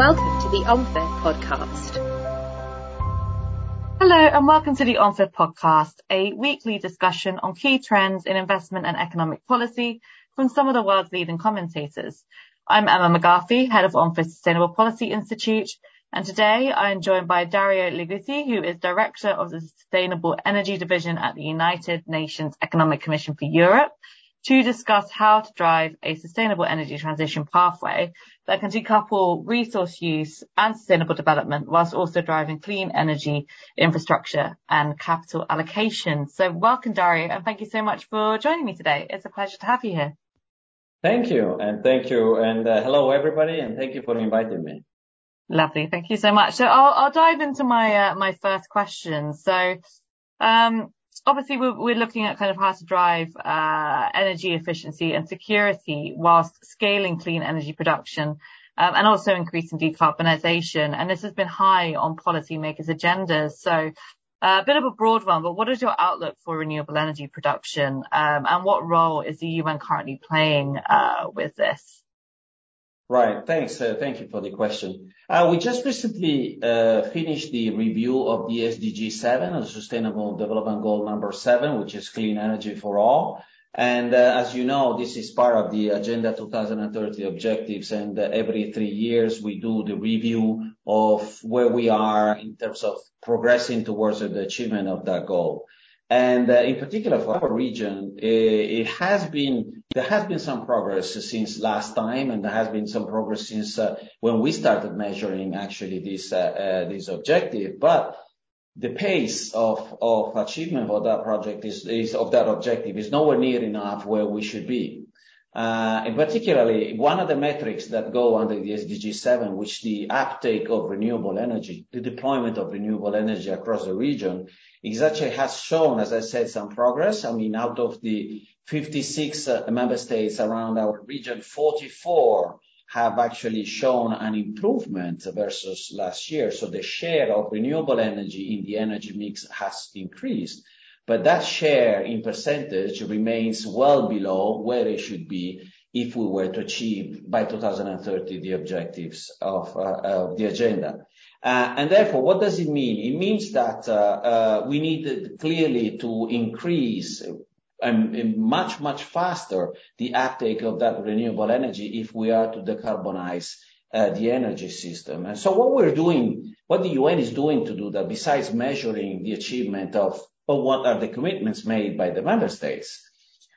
Welcome to the OMFIF podcast. Hello, and welcome to the OMFIF podcast, a weekly discussion on key trends in investment and economic policy from some of the world's leading commentators. I'm Emma McGarvey, Head of OMFIF Sustainable Policy Institute, and today I am joined by Dario Liguti, who is Director of the Sustainable Energy Division at the United Nations Economic Commission for Europe, to discuss how to drive a sustainable energy transition pathway that can decouple resource use and sustainable development, whilst also driving clean energy infrastructure and capital allocation. So welcome, Dario, and thank you so much for joining me today. It's a pleasure to have you here. Thank you, and thank you, and uh, hello, everybody, and thank you for inviting me. Lovely. Thank you so much. So I'll dive into my uh, my first question. So, um, obviously, we're we're looking at kind of how to drive uh, energy efficiency and security whilst scaling clean energy production, um, and also increasing decarbonization, and this has been high on policymakers' agendas. So, a bit of a broad one, but what is your outlook for renewable energy production, um, and what role is the UN currently playing uh, with this? Right. Thanks. Thank you for the question. Uh we just recently uh finished the review of the SDG 7, the Sustainable Development Goal number 7, which is clean energy for all. And, as you know, this is part of the Agenda 2030 objectives, and every three years, we do the review of where we are in terms of progressing towards the achievement of that goal. And, in particular, for our region, it has been. There has been some progress since last time, and there has been some progress since uh, when we started measuring actually this uh, uh, this objective. But the pace of of achievement of that project is of that objective is nowhere near enough where we should be. Uh, and particularly, one of the metrics that go under the SDG 7, which the uptake of renewable energy, the deployment of renewable energy across the region, is actually has shown, as I said, some progress. I mean, out of the 56 uh, member states around our region, 44 have actually shown an improvement versus last year. So the share of renewable energy in the energy mix has increased, but that share in percentage remains well below where it should be if we were to achieve, by 2030, the objectives of uh, the agenda. Uh, and therefore, what does it mean? It means that uh, we need clearly to increase um, much, much faster the uptake of that renewable energy if we are to decarbonize the energy system. And so what we're doing, what the UN is doing to do that, besides measuring the achievement of what are the commitments made by the member states?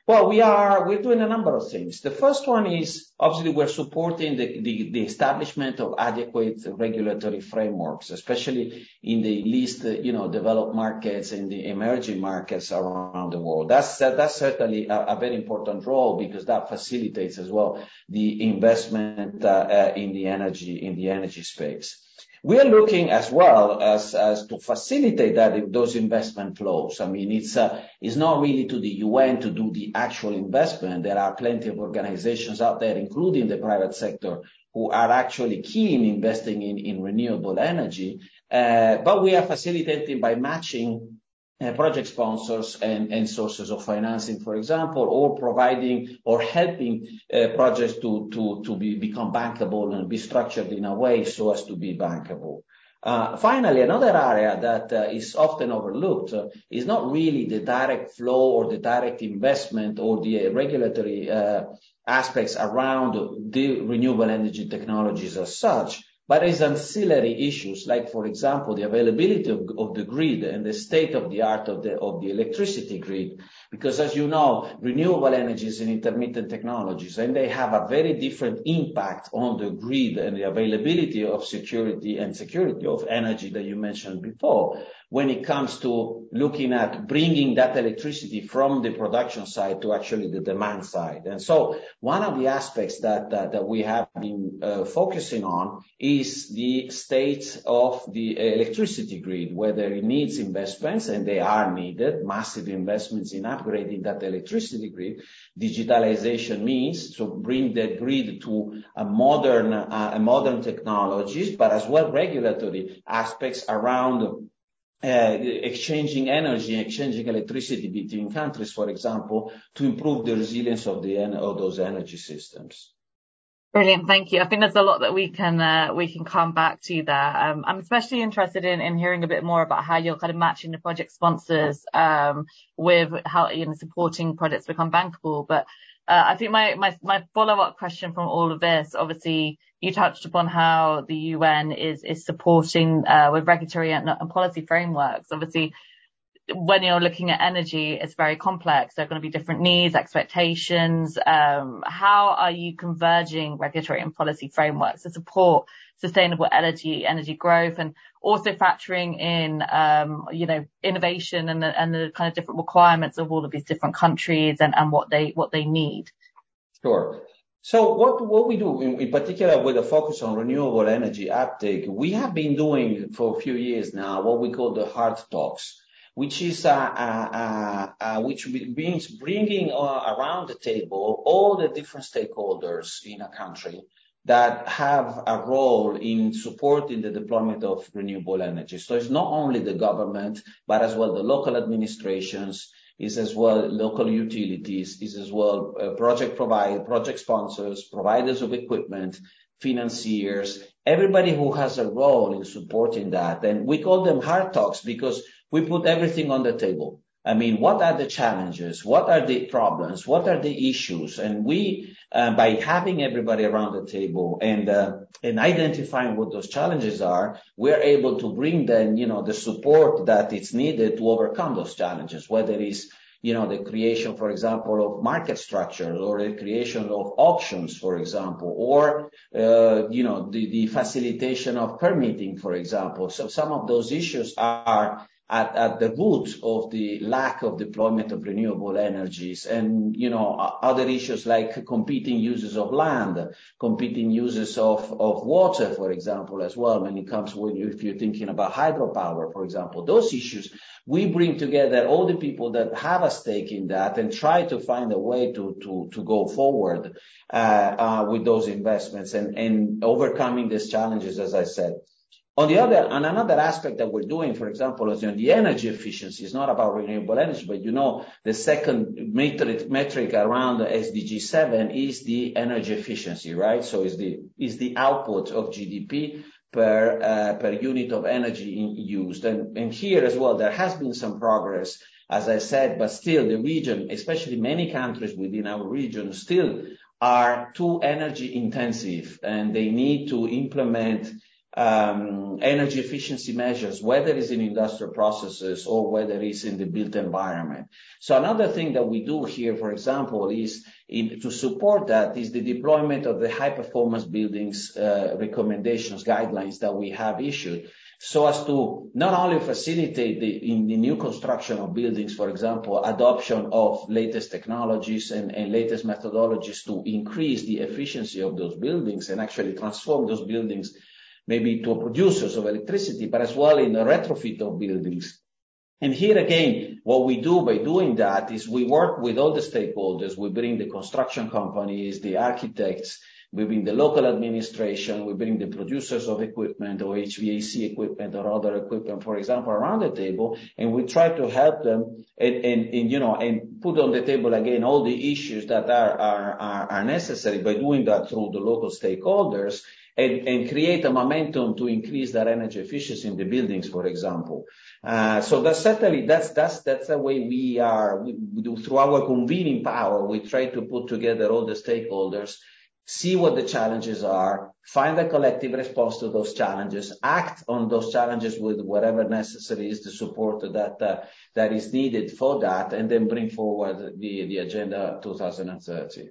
Well, we're we're doing a number of things. The first one is, obviously, we're supporting the establishment of adequate regulatory frameworks, especially in the least, you know, developed markets and the emerging markets around the world. That's certainly a very important role because that facilitates as well the investment uh, uh, in the energy space. We are looking as well as as to facilitate that, those investment flows. I mean, it's uh it's not really to the UN to do the actual investment. There are plenty of organizations out there, including the private sector, who are actually keen investing in, in renewable energy. Uh, but we are facilitating by matching Uh, project sponsors and sources of financing, for example, or providing or helping uh, projects to become bankable and be structured in a way so as to be bankable. Uh, finally, another area that is often overlooked is not really the direct flow or the direct investment or the regulatory aspects around the renewable energy technologies as such, but is ancillary issues, like, for example, the availability of the grid and the state-of-the-art of the of the electricity grid. Because, as you know, renewable energies and intermittent technologies, and they have a very different impact on the grid and the availability of security and security of energy that you mentioned before, when it comes to looking at bringing that electricity from the production side to actually the demand side. And so one of the aspects that we have been uh, focusing on is the state of the electricity grid, whether it needs investments, and they are needed, massive investments in upgrading that electricity grid. Digitalization means to bring the grid to a modern uh, modern technologies, but as well, regulatory aspects around Uh, exchanging energy, exchanging electricity between countries, for example, to improve the resilience of the of those energy systems. Brilliant. Thank you. I think there's a lot that we can uh, we can come back to there. Um, I'm especially interested in in hearing a bit more about how you're kind of matching the project sponsors um, with how, you know, supporting projects become bankable. But Uh, I think my my follow-up question from all of this, obviously, you touched upon how the UN is is supporting uh, with regulatory and policy frameworks. Obviously, when you're looking at energy, it's very complex. There are gonna be different needs, expectations. Um, how are you converging regulatory and policy frameworks to support sustainable energy energy growth, and also factoring in, um, you know, innovation and the and the kind of different requirements of all of these different countries and and what they what they need? Sure. So what what we do, in in particular, with a focus on renewable energy uptake, we have been doing for a few years now, what we call the Hard Talks, which is a uh uh uh means bringing around the table all the different stakeholders in a country that have a role in supporting the deployment of renewable energy. So it's not only the government, but as well the local administrations, it's as well local utilities, it's as well project sponsors, providers of equipment, financiers, everybody who has a role in supporting that. And we call them Hard Talks because we put everything on the table. I mean, what are the challenges? What are the problems? What are the issues? And we, uh, by having everybody around the table and uh, and identifying what those challenges are, we're able to bring them, you know, the support that is needed to overcome those challenges. Whether it's, you know, the creation, for example, of market structures or the creation of auctions, for example, or, uh, you know, the facilitation of permitting, for example. So some of those issues are at the root of the lack of deployment of renewable energies. And, you know, other issues like competing uses of land, competing uses of of water, for example, as well, when it comes when if you're thinking about hydropower, for example. Those issues, we bring together all the people that have a stake in that and try to find a way to to to go forward uh uh with those investments and and overcoming these challenges, as I said. On the other, on another aspect that we're doing, for example, is on the energy efficiency. It's not about renewable energy, but you know, the second metric around the SDG 7 is the energy efficiency, right? So it's the output of GDP per uh, per unit of energy used. And here as well, there has been some progress, as I said, but still the region, especially many countries within our region, still are too energy intensive, and they need to implement Um, energy efficiency measures, whether it's in industrial processes or whether it's in the built environment. So another thing that we do here, for example, is to support that, is the deployment of the High Performance Buildings uh, recommendations, guidelines that we have issued, so as to not only facilitate the, in the new construction of buildings, for example, adoption of latest technologies and latest methodologies to increase the efficiency of those buildings and actually transform those buildings maybe to producers of electricity, but as well in the retrofit of buildings. And here again, what we do by doing that is we work with all the stakeholders. We bring the construction companies, the architects, we bring the local administration, we bring the producers of equipment or HVAC equipment or other equipment, for example, around the table, and we try to help them and, you know, and put on the table again, all the issues that are are are are necessary by doing that through the local stakeholders and create a momentum to increase that energy efficiency in the buildings, for example. Uh, so that's certainly that's that's that's the way we are. We do through our convening power, we try to put together all the stakeholders, see what the challenges are, find a collective response to those challenges, act on those challenges with whatever necessary is the support that uh, that is needed for that, and then bring forward the Agenda 2030.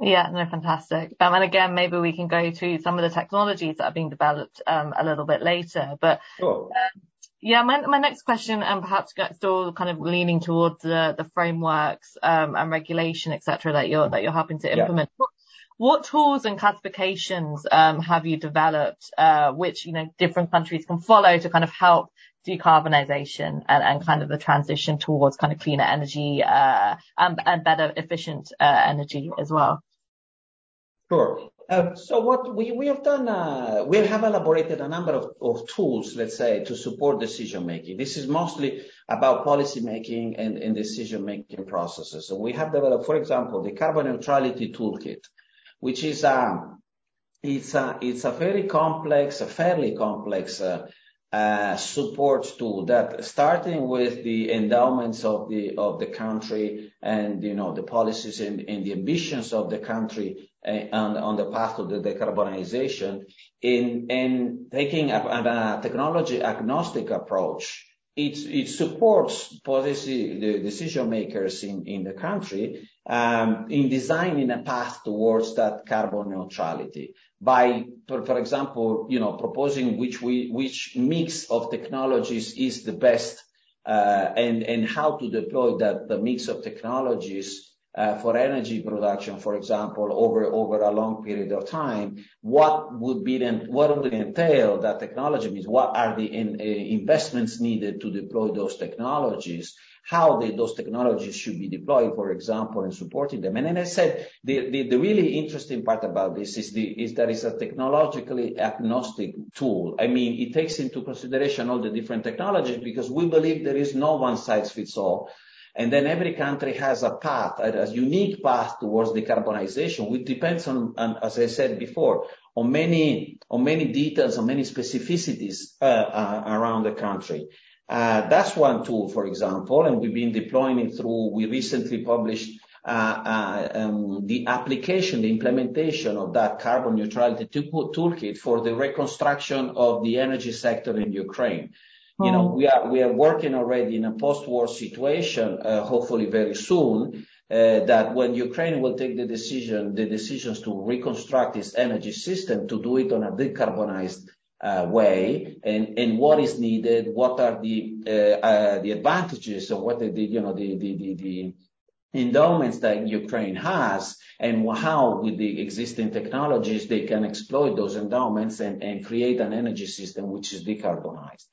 Yeah. No, fantastic. Um, and again, maybe we can go to some of the technologies that are being developed, um, a little bit later. But- Sure. Um, yeah, my next question, and perhaps still kind of leaning towards the frameworks and regulation, et cetera, that you're that you're helping to implement. Yeah. What tools and classifications have you developed, uh, which, you know, different countries can follow to kind of help decarbonization and kind of the transition towards kind of cleaner energy, uh, and better efficient uh, energy as well? Sure. Uh, so what we have done, uh, we have elaborated a number of tools, let's say, to support decision-making. This is mostly about policymaking and decision-making processes. So we have developed, for example, the Carbon Neutrality Toolkit, which is uh it's a very complex, a fairly complex uh, support tool that starting with the endowments of the of the country and, you know, the policies and the ambitions of the country Eh, on the path of the decarbonization, in taking a technology agnostic approach, it supports policy, the decision makers in the country, um, in designing a path towards that carbon neutrality. By, for example, you know, proposing which mix of technologies is the best, uh, and how to deploy that, the mix of technologies, Uh, for energy production, for example, over over a long period of time. What would be the what would entail that technology means? What are the uh, investments needed to deploy those technologies? How those technologies should be deployed, for example, in supporting them. And then I said, the the really interesting part about this is the is that it's a technologically agnostic tool. I mean, it takes into consideration all the different technologies, because we believe there is no one size fits all, and then every country has a path, a unique path towards decarbonization, which depends on, as I said before, on many on many details, on many specificities uh, uh, around the country. Uh, that's one tool, for example, and we've been deploying it through. We recently published um, the application, the implementation of that carbon neutrality toolkit for the reconstruction of the energy sector in Ukraine. You know, hmm. we are we are working already in a post-war situation, uh, hopefully very soon, uh, that when Ukraine will take the decision, the decisions to reconstruct its energy system, to do it on a decarbonized uh, way, and what is needed, what are the the advantages of what the, you know, the endowments that Ukraine has, and how, with the existing technologies, they can exploit those endowments and create an energy system which is decarbonized.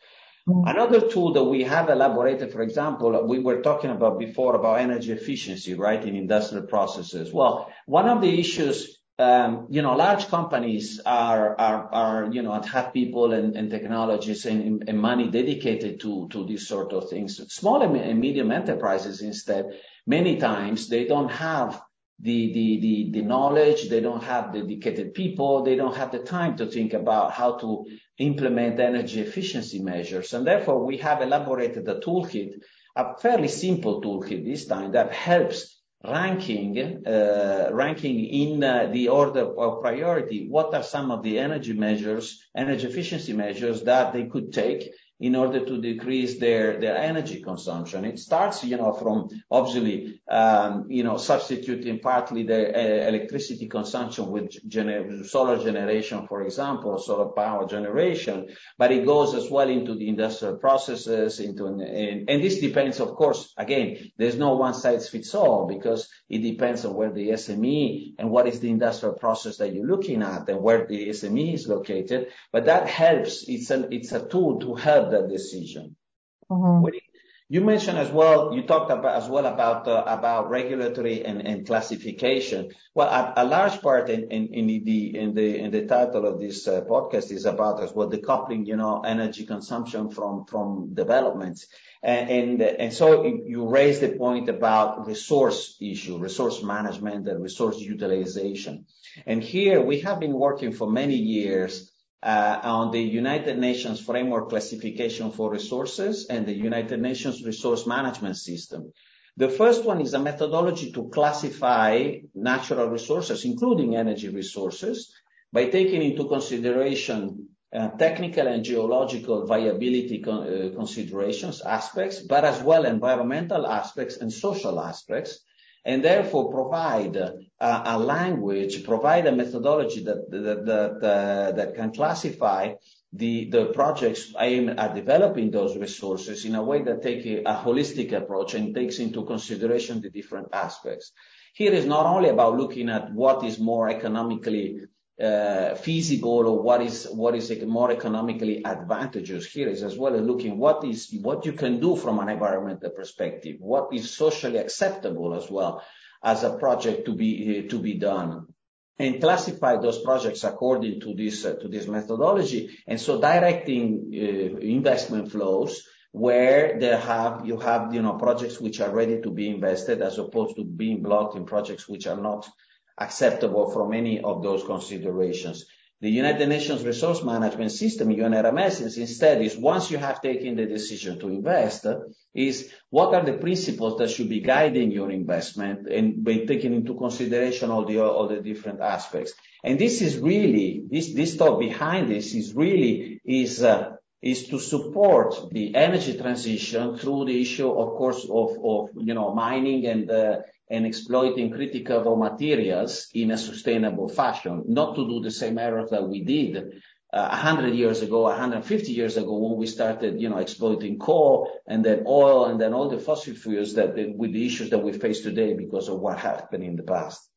Mm. Another tool that we have elaborated, for example, we were talking about before, about energy efficiency, right, in industrial processes. Well, one of the issues, you know, large companies are you know, have people and technologies and money dedicated to these sort of things. Small and medium enterprises, instead, many times, they don't have the the the the knowledge, they don't have dedicated people, they don't have the time to think about how to implement energy efficiency measures. And therefore, we have elaborated a toolkit, a fairly simple toolkit this time, that helps ranking uh ranking in the order of priority, what are some of the energy measures, energy efficiency measures, that they could take in order to decrease their energy consumption? It starts, you know, from obviously, um, you know, substituting partly the uh, electricity consumption with solar generation, for example, solar power generation, but it goes as well into the industrial processes, into... And this depends, of course, again, there's no one size fits all, because it depends on where the SME and what is the industrial process that you're looking at, and where the SME is located. But that helps. It's a tool to help that decision. Mm-hmm. You mentioned as well, you talked about, as well, about regulatory and classification. Well, a large part in the title of this podcast is about as well, decoupling, you know, energy consumption from developments. And so you raised the point about resource issue, resource management and resource utilization. And here, we have been working for many years Uh, on the United Nations Framework Classification for Resources and the United Nations Resource Management System. The first one is a methodology to classify natural resources, including energy resources, by taking into consideration uh, technical and geological viability uh, considerations, aspects, but as well, environmental aspects and social aspects, and therefore provide a language, provide a methodology that uh, can classify the projects aimed at developing those resources in a way that take a holistic approach and takes into consideration the different aspects. Here is not only about looking at what is more economically Uh, feasible or what is more economically advantageous. Here is as well as looking what is, what you can do from an environmental perspective, what is socially acceptable as well as a project to be uh, to be done, and classify those projects according to this uh, to this methodology. And so directing investment flows where you have, you know, projects which are ready to be invested, as opposed to being blocked in projects which are not acceptable from any of those considerations. The United Nations Resource Management System, UNRMS, is instead is once you have taken the decision to invest, is what are the principles that should be guiding your investment and by taking into consideration all the, all the different aspects. And this is really, this, this thought behind this is really, is, uh, is to support the energy transition through the issue, of course, of, you know, mining and, uh, and exploiting critical raw materials in a sustainable fashion, not to do the same errors that we did uh, 100 years ago, 150 years ago, when we started, you know, exploiting coal and then oil and then all the fossil fuels that with the issues that we face today because of what happened in the past.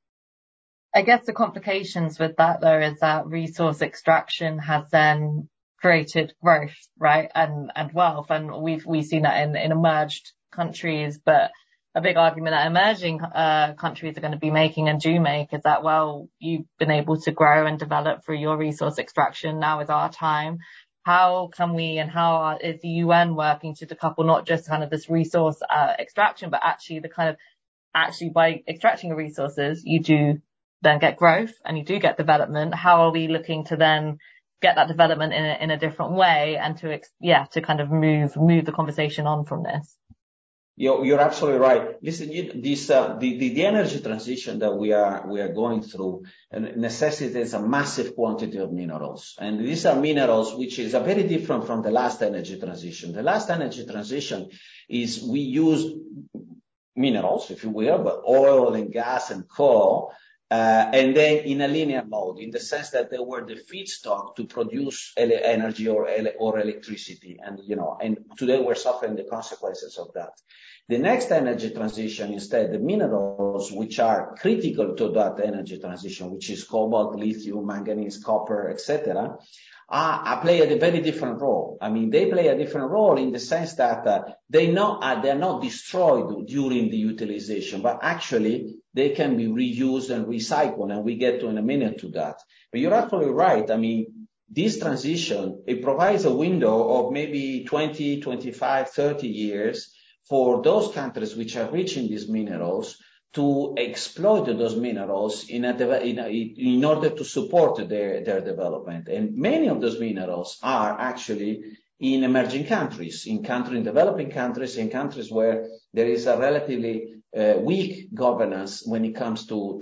I guess the complications with that though is that resource extraction has then created growth, right? And, and wealth. And we've, we've seen that in, in emerged countries, but a big argument that emerging uh, countries are going to be making and do make is that, well, you've been able to grow and develop through your resource extraction. Now is our time. How can we and how is the UN working to decouple not just kind of this resource uh, extraction, but actually the kind of actually by extracting resources, you do then get growth and you do get development. How are we looking to then get that development in a, in a different way and to, yeah, to kind of move, move the conversation on from this? You're, you're absolutely right. Listen, you, this, uh, the, the, the energy transition that we are, we are going through necessitates a massive quantity of minerals. And these are minerals which is a very different from the last energy transition. The last energy transition is we use minerals, if you will, but oil and gas and coal, and then in a linear mode, in the sense that they were the feedstock to produce energy or, electricity. And, you know, and today we're suffering the consequences of that. The next energy transition, instead, the minerals which are critical to that energy transition, which is cobalt, lithium, manganese, copper, etc., uh, play a very different role. I mean, they play a different role in the sense that uh, they not uh, they're not destroyed during the utilization, but actually they can be reused and recycled, and we get to in a minute to that. But you're absolutely right. I mean, this transition, it provides a window of maybe 20, 25, 30 years for those countries which are rich in these minerals to exploit those minerals in, order to support their, their development. And many of those minerals are actually in emerging countries, in developing countries, in countries where there is a relatively weak governance when it comes to,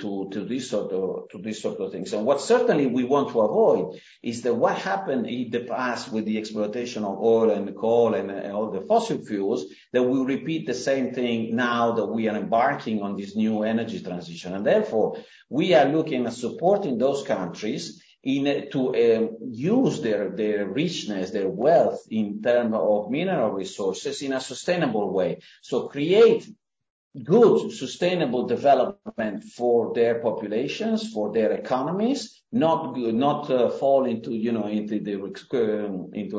this sort of, things. And what certainly we want to avoid is that what happened in the past with the exploitation of oil and coal and, all the fossil fuels, that we repeat the same thing now that we are embarking on this new energy transition. And therefore, we are looking at supporting those countries in to um, use their richness, their wealth in terms of mineral resources in a sustainable way. So create good sustainable development for their populations, for their economies, not not uh, fall into you know into the uh,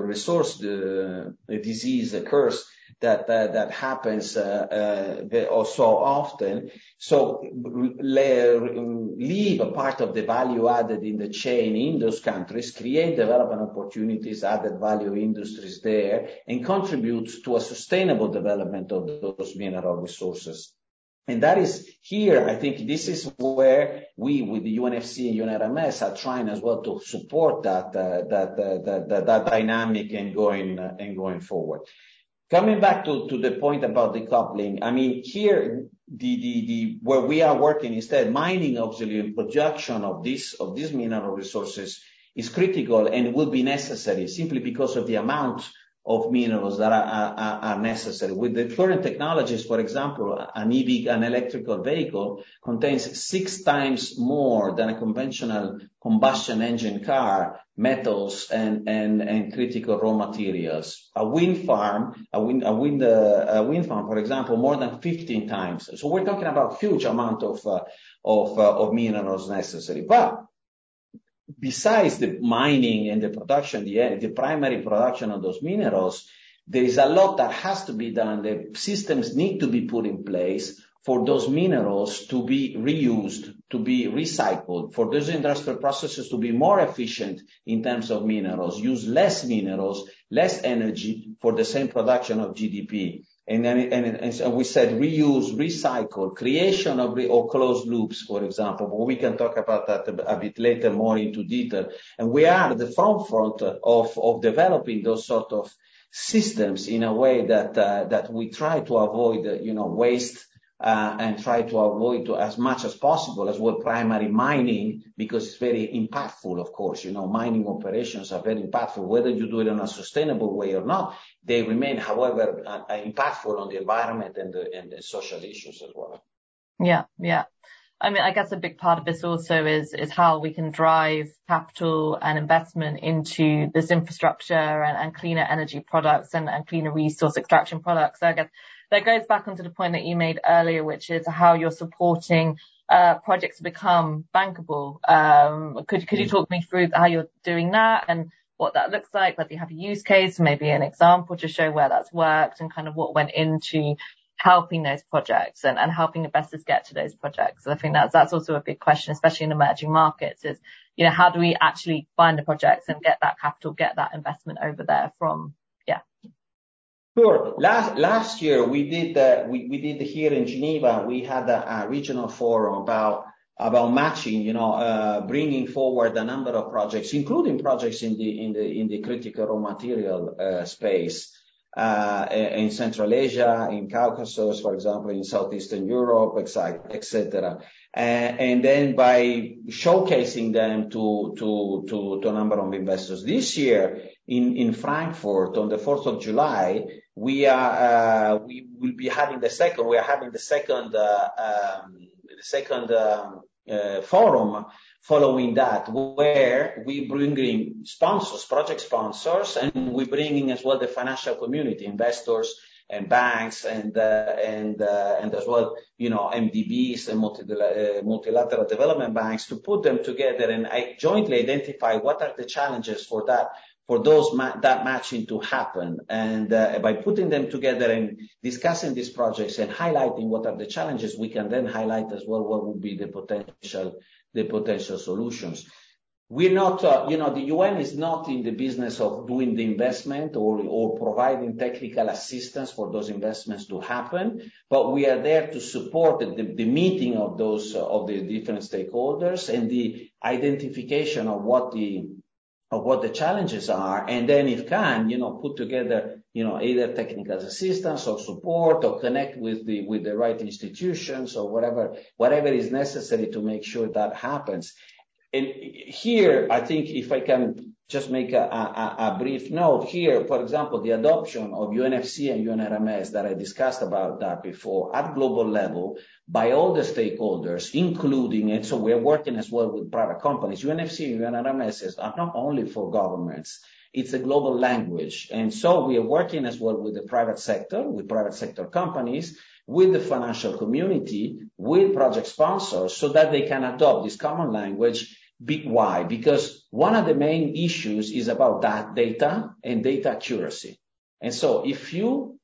resource the disease curse that that happens uh, uh, so often. So leave a part of the value added in the chain in those countries, create development opportunities, added value industries there, and contribute to a sustainable development of those mineral resources. And that is here, I think this is where we, with the UNFC and UNRMS, are trying as well to support that, uh, that, that, that, that, dynamic and going forward. Coming back to, the point about decoupling, I mean, here, the, where we are working instead, mining obviously and production of this, of these mineral resources is critical and will be necessary simply because of the amount of minerals that are necessary. With the current technologies, for example, an EV, an electrical vehicle contains six times more than a conventional combustion engine car, metals and and critical raw materials. A wind farm, a wind a wind uh wind farm, for example, more than 15 times. So we're talking about huge amount of uh, uh, minerals necessary. But besides the mining and the production, the primary production of those minerals, there is a lot that has to be done. The systems need to be put in place for those minerals to be reused, to be recycled, for those industrial processes to be more efficient in terms of minerals, use less minerals, less energy for the same production of GDP. And then we said reuse, recycle, creation of or closed loops, for example. But we can talk about that a bit later, more into detail. And we are the forefront of of developing those sort of systems in a way that uh, that we try to avoid uh, you know, waste Uh, and try to avoid as much as possible as well primary mining because it's very impactful, of course. You know, mining operations are very impactful. Whether you do it in a sustainable way or not, they remain, however, uh, impactful on the environment and the social issues as well. Yeah. Yeah. I mean, I guess a big part of this also is is how we can drive capital and investment into this infrastructure and cleaner energy products and cleaner resource extraction products. So I guess that goes back onto the point that you made earlier, which is how you're supporting uh, projects to become bankable. Um, could could you talk me through how you're doing that and what that looks like? Whether you have a use case, maybe an example to show where that's worked and kind of what went into helping those projects and and helping investors get to those projects. I think that's that's also a big question, especially in emerging markets, is you know how do we actually find the projects and get that capital, get that investment over there from. Sure. Last year, we did uh we did here in Geneva, we had a regional forum about about matching, you know, bringing forward a number of projects, including projects in the in the in the critical raw material space in Central Asia, in Caucasus, for example, in Southeastern Europe, etc. And then by showcasing them to to a number of investors. This year in Frankfurt, on the 4th of July, we are, uh, we will be having the second we are having the second, uh, um, the second, um, uh, forum following that, where we bring in sponsors, project sponsors, and we bring in as well the financial community, investors and banks, and and, and as well you know, MDBs and multilateral development banks to put them together and jointly identify what are the challenges for that matching to happen. And uh, by putting them together and discussing these projects and highlighting what are the challenges, we can then highlight as well what would be the potential the potential solutions. We're not, uh, you know, the UN is not in the business of doing the investment or providing technical assistance for those investments to happen, but we are there to support the meeting of those uh, of the different stakeholders and the identification of what the challenges are. And then if can, you know, put together you know, either technical assistance or support or connect with the with the right institutions or whatever, whatever is necessary to make sure that happens. And here, I think if I can just make a brief note here, for example, the adoption of UNFC and UNRMS that I discussed about that before at global level by all the stakeholders, including, and so we are working as well with private companies. UNFC and UNRMS are not only for governments. It's a global language. And so we are working as well with the private sector, with private sector companies, with the financial community, with project sponsors so that they can adopt this common language. Why? Because one of the main issues is about that data and data accuracy. And so if you,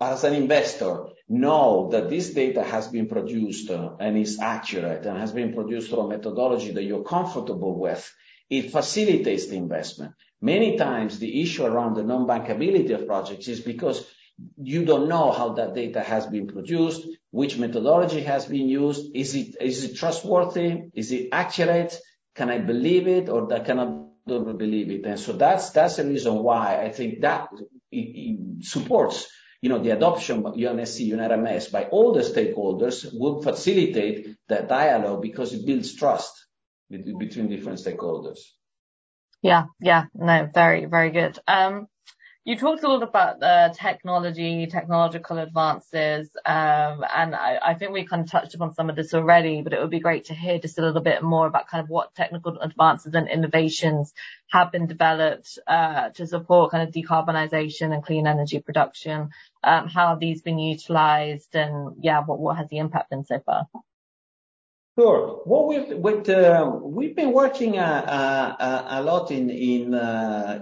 as an investor, know that this data has been produced uh, and is accurate and has been produced through a methodology that you're comfortable with, it facilitates the investment. Many times, the issue around the non-bankability of projects is because you don't know how that data has been produced, which methodology has been used, is it, is it trustworthy, is it accurate, can I believe it, or can I believe it? And so that's the reason why I think that it supports you know, the adoption of UNFC, UNRMS by all the stakeholders will facilitate that dialogue because it builds trust between different stakeholders. Yeah. Yeah. No, very, very good. Um, You talked a lot about the technology, technological advances, um, and I I, think we kind of touched upon some of this already, but it would be great to hear just a little bit more about kind of what technical advances and innovations have been developed uh, to support kind of decarbonization and clean energy production. Um, how have these been utilized? And yeah, what what has the impact been so far? Sure. Well we've um, we've been working uh, uh, uh, a lot in, in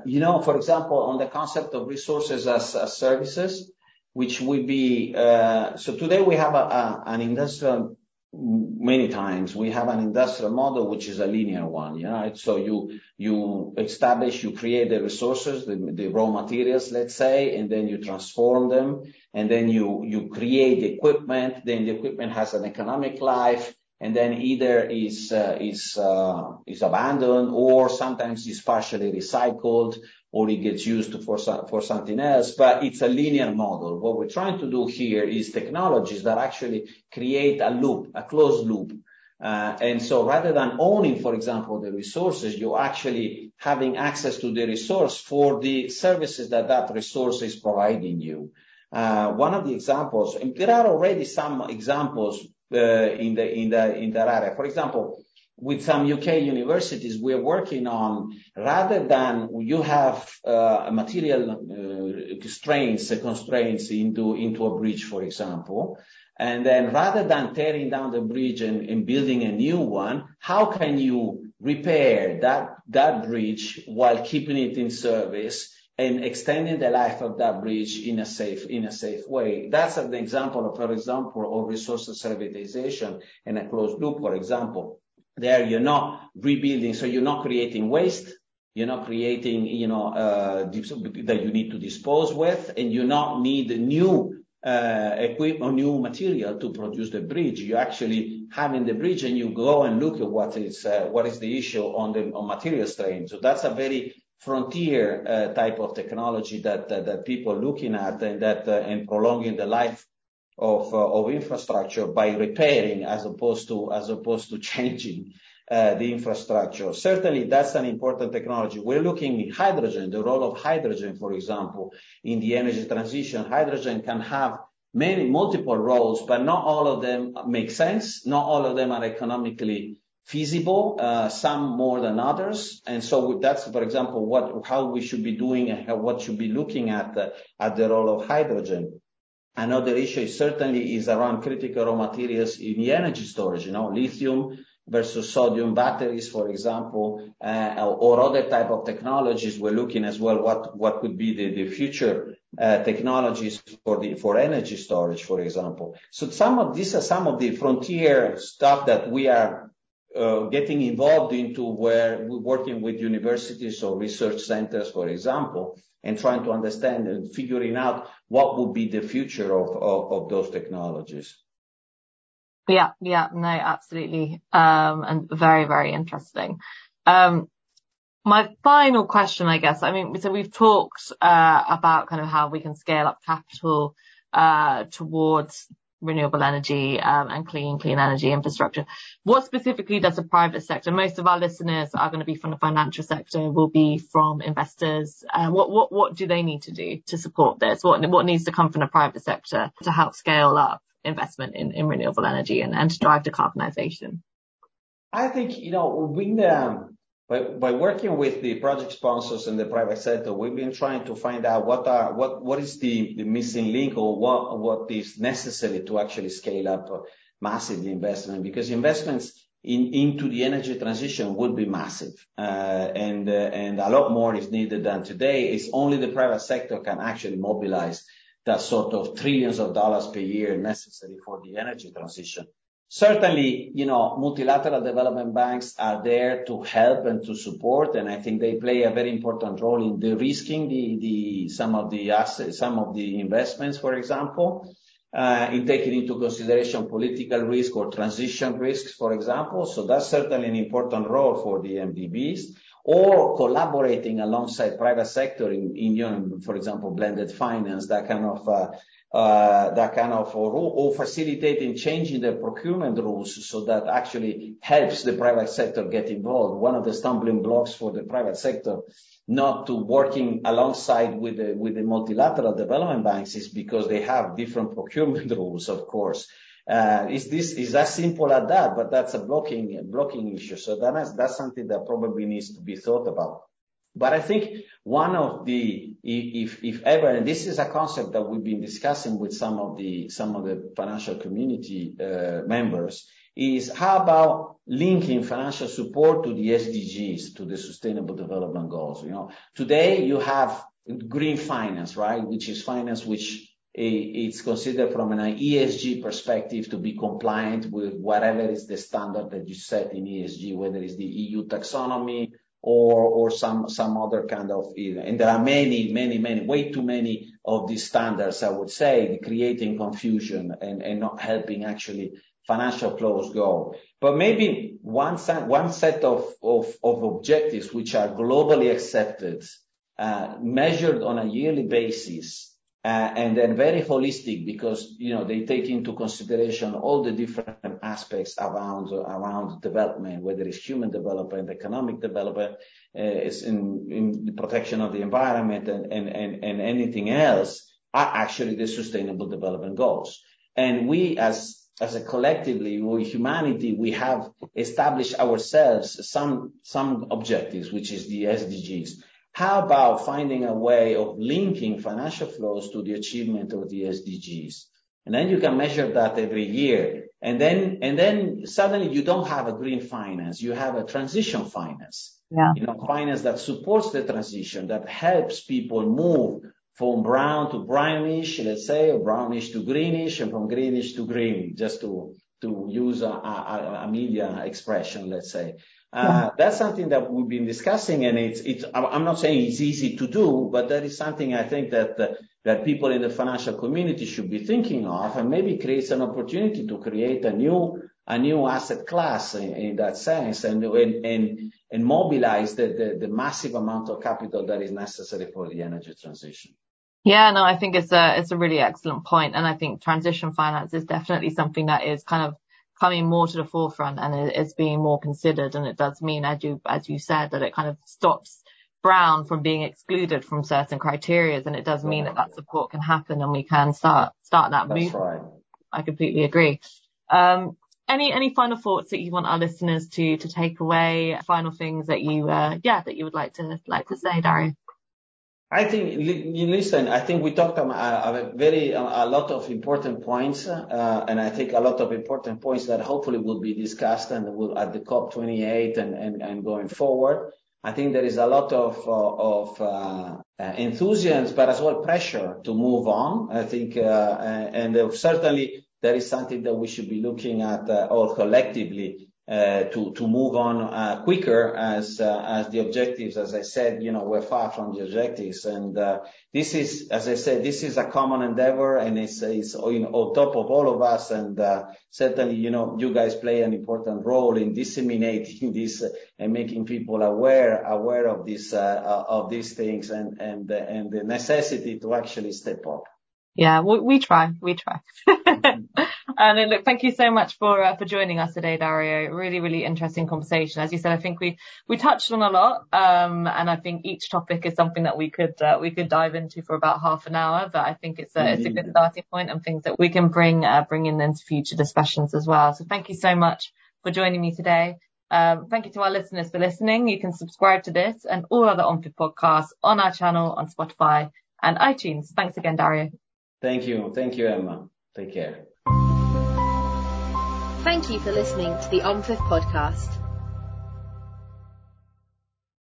you know, for example, on the concept of resources as services, which would be so today we have an industrial many times, we have an industrial model, which is a linear one, you know? So you you establish, you create the resources, the raw materials, let's say, and then you transform them, and then you create the equipment, then the equipment has an economic life, and then either is uh, is uh, is abandoned or sometimes is partially recycled, or it gets used for for something else, but it's a linear model. What we're trying to do here is technologies that actually create a loop, a closed loop. Uh, and so rather than owning, for example, the resources, you're actually having access to the resource for the services that that resource is providing you. One of the examples, and there are already some examples Uh, in the in the in that area. For example, with some UK universities, we're working on, rather than you have uh, material uh, constraints into into a bridge, for example, and then rather than tearing down the bridge and building a new one, how can you repair that that bridge while keeping it in service and extending the life of that bridge in a safe in a safe way? That's an example of, for example, of resource servitization in a closed loop, for example. There, you're not rebuilding, so you're not creating waste, you're not creating, you know, uh, that you need to dispose with, and you not need new uh, equipment or new material to produce the bridge. You're actually having the bridge, and you go and look at what is uh, the issue on the material stream. So that's a very frontier uh, type of technology that people are looking at, uh, and prolonging the life uh, of infrastructure by repairing as opposed to changing the infrastructure. Certainly, that's an important technology. We're looking at hydrogen, the role of hydrogen, for example, in the energy transition. Hydrogen can have many multiple roles, but not all of them make sense. Not all of them are economically feasible, uh, some more than others. And so that's, for example, what, how we should be doing and what should be looking at uh, at the role of hydrogen. Another issue certainly is around critical raw materials in the energy storage, you know, lithium versus sodium batteries, for example, uh, or other type of technologies. We're looking as well, what what could be the future technologies for the, for energy storage, for example. So some of these are some of the frontier stuff that we are Uh, getting involved into, where we're working with universities or research centers, for example, and trying to understand and figuring out what would be the future of of those technologies. Yeah. Yeah. No, absolutely. Um, and very, very interesting. Um, my final question, I guess, I mean, so we've talked uh, about kind of how we can scale up capital uh, towards renewable energy um, and clean energy infrastructure. What specifically does the private sector... Most of our listeners are gonna be from the financial sector, will be from investors. Uh, what what what do they need to do to support this? What what needs to come from the private sector to help scale up investment in renewable energy and to drive decarbonization? I think, you know, know, by working with the project sponsors in the private sector, we've been trying to find out what are what is the missing link or what what is necessary to actually scale up massive investment. Because investments in into the energy transition would be massive. Uh and a lot more is needed than today. It's only the private sector can actually mobilize that sort of trillions of dollars per year necessary for the energy transition. Certainly, you know, multilateral development banks are there to help and to support, and I think they play a very important role in de-risking the the some of the assets, some of the investments, for example, uh, in taking into consideration political risk or transition risks, for example. So that's certainly an important role for the MDBs. Or collaborating alongside private sector in, you know, for example, blended finance, that kind of, uh, Uh, or or facilitating changing the procurement rules, so that actually helps the private sector get involved. One of the stumbling blocks for the private sector not to working alongside with the multilateral development banks is because they have different procurement rules, of course. Uh, is It's as simple as that, but that's a blocking blocking issue. So that's something that probably needs to be thought about. But I think one of the... If ever, and this is a concept that we've been discussing with some of the some of the financial community uh, members, is how about linking financial support to the SDGs, to the Sustainable Development Goals, you know? Today, you have green finance, right? Which is finance which eh, it's considered from an ESG perspective to be compliant with whatever is the standard that you set in ESG, whether it's the EU taxonomy or or some, some other kind of. And there are many, many, many, way too many of these standards, I would say, creating confusion and not helping actually financial flows go. But maybe one set of objectives which are globally accepted, uh, measured on a yearly basis, Uh, and then very holistic because, you know, they take into consideration all the different aspects around around development, whether it's human development, economic development, uh, it's in the protection of the environment and anything else, are actually the Sustainable Development Goals. And we, as as a collectively, we humanity, we have established ourselves some some objectives, which is the SDGs. How about finding a way of linking financial flows to the achievement of the SDGs? And then you can measure that every year, and then and then suddenly you don't have a green finance, you have a transition finance. Yeah. You know, finance that supports the transition, that helps people move from brown to brownish, let's say, or brownish to greenish, and from greenish to green, just to to use a media expression, let's say. Yeah. That's something that we've been discussing, and it's. I'm not saying it's easy to do, but that is something I think that that people in the financial community should be thinking of, and maybe creates an opportunity to create a new a new asset class in that sense, and and mobilize the massive amount of capital that is necessary for the energy transition. Yeah, no, I think it's uh it's a really excellent point, and I think transition finance is definitely something that is kind of coming more to the forefront and is being more considered. And it does mean, as you as you said, that it kind of stops brown from being excluded from certain criteria, and it does mean that that support can happen, and we can start start that movement. Right. I completely agree. Um, any any final thoughts that you want our listeners to to take away? Final things that you uh, yeah, that you would like to, like to say, Dario? I think, listen, I think we talked about uh, a very a lot of important points, uh, and I think a lot of important points that hopefully will be discussed and will at the COP 28 and and going forward. I think there is a lot of uh, of, uh, uh enthusiasm, but as well, pressure to move on. I think, and certainly there is something that we should be looking at all collectively Uh, to to move on uh, quicker as uh as the objectives, as I said, you know, we're far from the objectives. And uh, this is, as I said, this is a common endeavor, and it's it's on top of all of us. And uh certainly, you know, you guys play an important role in disseminating this and making people aware aware of this, of these things and the necessity to actually step up. Yeah, we try. We try. And look, thank you so much for for joining us today, Dario. Really, really interesting conversation. As you said, I think we we touched on a lot, and I think each topic is something that we could uh, we could dive into for about half an hour. But I think it's a- Mm-hmm. It's a good starting point and things that we can bring bring in into future discussions as well. So thank you so much for joining me today. Thank you to our listeners for listening. You can subscribe to this and all other OMFIF podcasts on our channel, on Spotify and iTunes. Thanks again, Dario. Thank you. Thank you, Emma. Take care. Thank you for listening to the OMFIF podcast.